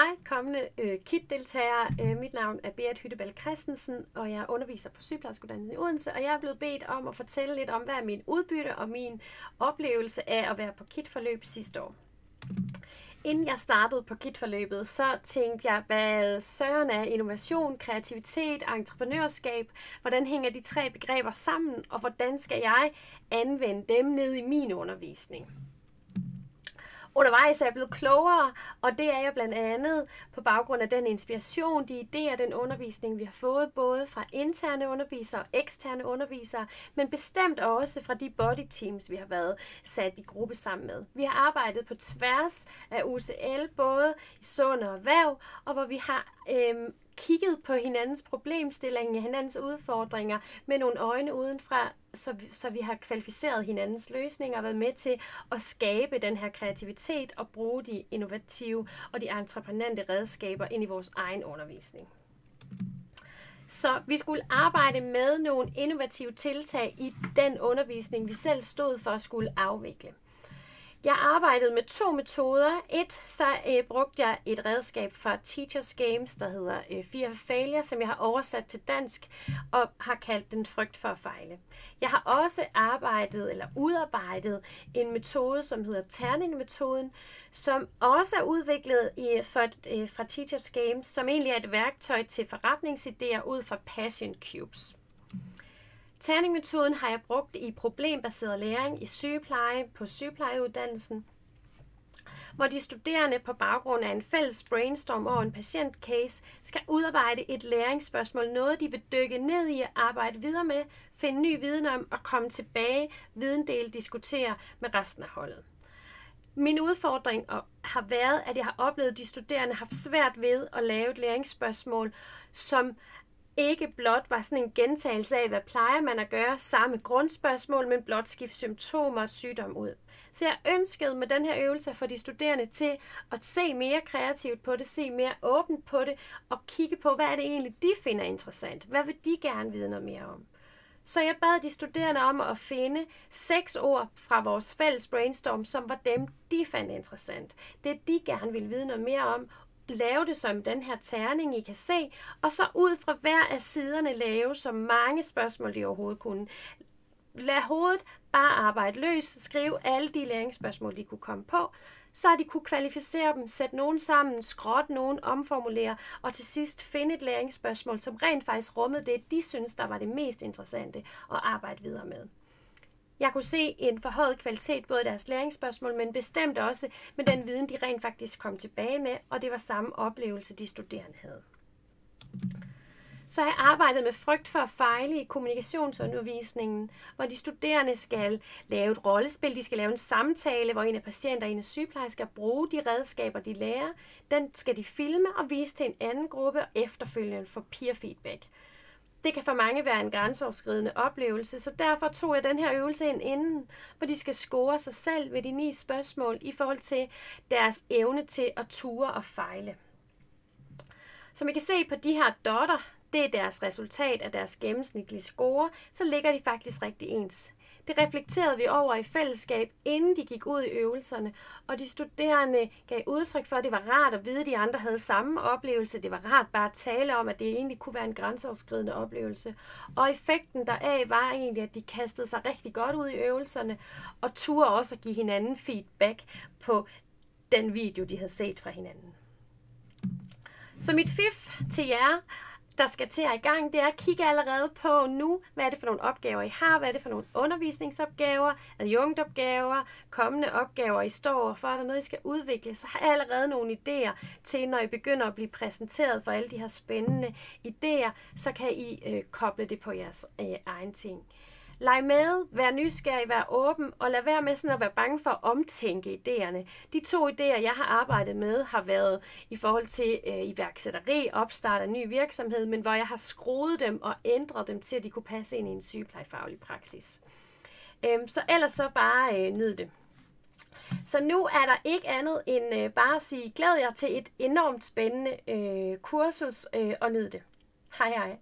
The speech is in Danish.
Hej, kommende øh, KIT-deltagere. Øh, mit navn er Berit Hyttebal Christensen, og jeg underviser på sygeplejerskeuddannelsen i Odense, og jeg er blevet bedt om at fortælle lidt om, hvad er min udbytte og min oplevelse af at være på KIT-forløb sidste år. Inden jeg startede på KIT-forløbet, så tænkte jeg, hvad søren er innovation, kreativitet, entreprenørskab, hvordan hænger de tre begreber sammen, og hvordan skal jeg anvende dem ned i min undervisning. Undervejs er jeg blevet klogere, og det er jeg blandt andet på baggrund af den inspiration, de idéer, den undervisning, vi har fået, både fra interne undervisere og eksterne undervisere, men bestemt også fra de body teams, vi har været sat i gruppe sammen med. Vi har arbejdet på tværs af UCL, både i sund og erhverv, og hvor vi har øhm, kigget på hinandens problemstillinger, hinandens udfordringer med nogle øjne udenfra, så vi, så vi har kvalificeret hinandens løsninger og været med til at skabe den her kreativitet og bruge de innovative og de entreprenante redskaber ind i vores egen undervisning. Så vi skulle arbejde med nogle innovative tiltag i den undervisning, vi selv stod for at skulle afvikle. Jeg arbejdede med to metoder. Et, så øh, brugte jeg et redskab fra Teachers Games, der hedder øh, Fear Failure, som jeg har oversat til dansk og har kaldt den frygt for at fejle. Jeg har også arbejdet eller udarbejdet en metode, som hedder terningemetoden, som også er udviklet i, for, øh, fra Teachers Games, som egentlig er et værktøj til forretningsidéer ud fra Passion Cubes. Terningmetoden har jeg brugt i problembaseret læring i sygepleje på sygeplejeuddannelsen, hvor de studerende på baggrund af en fælles brainstorm over en patientcase skal udarbejde et læringsspørgsmål, noget de vil dykke ned i og arbejde videre med, finde ny viden om og komme tilbage, videndel, diskutere med resten af holdet. Min udfordring har været, at jeg har oplevet, at de studerende har haft svært ved at lave et læringsspørgsmål, som ikke blot var sådan en gentagelse af, hvad plejer man at gøre, samme grundspørgsmål, men blot skifte symptomer og sygdom ud. Så jeg ønskede med den her øvelse for de studerende til at se mere kreativt på det, se mere åbent på det, og kigge på, hvad er det egentlig, de finder interessant? Hvad vil de gerne vide noget mere om? Så jeg bad de studerende om at finde seks ord fra vores fælles brainstorm, som var dem, de fandt interessant. Det de gerne ville vide noget mere om, lave det som den her terning, I kan se, og så ud fra hver af siderne lave så mange spørgsmål, de overhovedet kunne. Lad hovedet bare arbejde løs, skrive alle de læringsspørgsmål, de kunne komme på, så har de kunne kvalificere dem, sætte nogen sammen, skråt nogen, omformulere, og til sidst finde et læringsspørgsmål, som rent faktisk rummede det, de synes, der var det mest interessante at arbejde videre med. Jeg kunne se en forhøjet kvalitet både i deres læringsspørgsmål, men bestemt også med den viden, de rent faktisk kom tilbage med, og det var samme oplevelse, de studerende havde. Så har jeg arbejdet med frygt for at fejle i kommunikationsundervisningen, hvor de studerende skal lave et rollespil, de skal lave en samtale, hvor en af patienter og en af sygeplejersker skal bruge de redskaber, de lærer. Den skal de filme og vise til en anden gruppe og efterfølgende få peer feedback. Det kan for mange være en grænseoverskridende oplevelse, så derfor tog jeg den her øvelse ind inden, hvor de skal score sig selv ved de ni spørgsmål i forhold til deres evne til at ture og fejle. Som I kan se på de her dotter, det er deres resultat af deres gennemsnitlige score, så ligger de faktisk rigtig ens. Det reflekterede vi over i fællesskab, inden de gik ud i øvelserne, og de studerende gav udtryk for, at det var rart at vide, at de andre havde samme oplevelse. Det var rart bare at tale om, at det egentlig kunne være en grænseoverskridende oplevelse. Og effekten deraf var egentlig, at de kastede sig rigtig godt ud i øvelserne, og turde også at give hinanden feedback på den video, de havde set fra hinanden. Så mit fif til jer der skal til at i gang, det er at kigge allerede på nu, hvad er det for nogle opgaver, I har, hvad er det for nogle undervisningsopgaver, adjunktopgaver, kommende opgaver, I står for, er der noget, I skal udvikle, så har I allerede nogle idéer til, når I begynder at blive præsenteret for alle de her spændende idéer, så kan I øh, koble det på jeres øh, egen ting. Leg med, vær nysgerrig, vær åben, og lad være med sådan at være bange for at omtænke idéerne. De to idéer, jeg har arbejdet med, har været i forhold til øh, iværksætteri, opstart af ny virksomhed, men hvor jeg har skruet dem og ændret dem til, at de kunne passe ind i en sygeplejefaglig praksis. Øhm, så ellers så bare øh, nyd det. Så nu er der ikke andet end øh, bare at sige, glæd jer til et enormt spændende øh, kursus øh, og nyd det. Hej hej.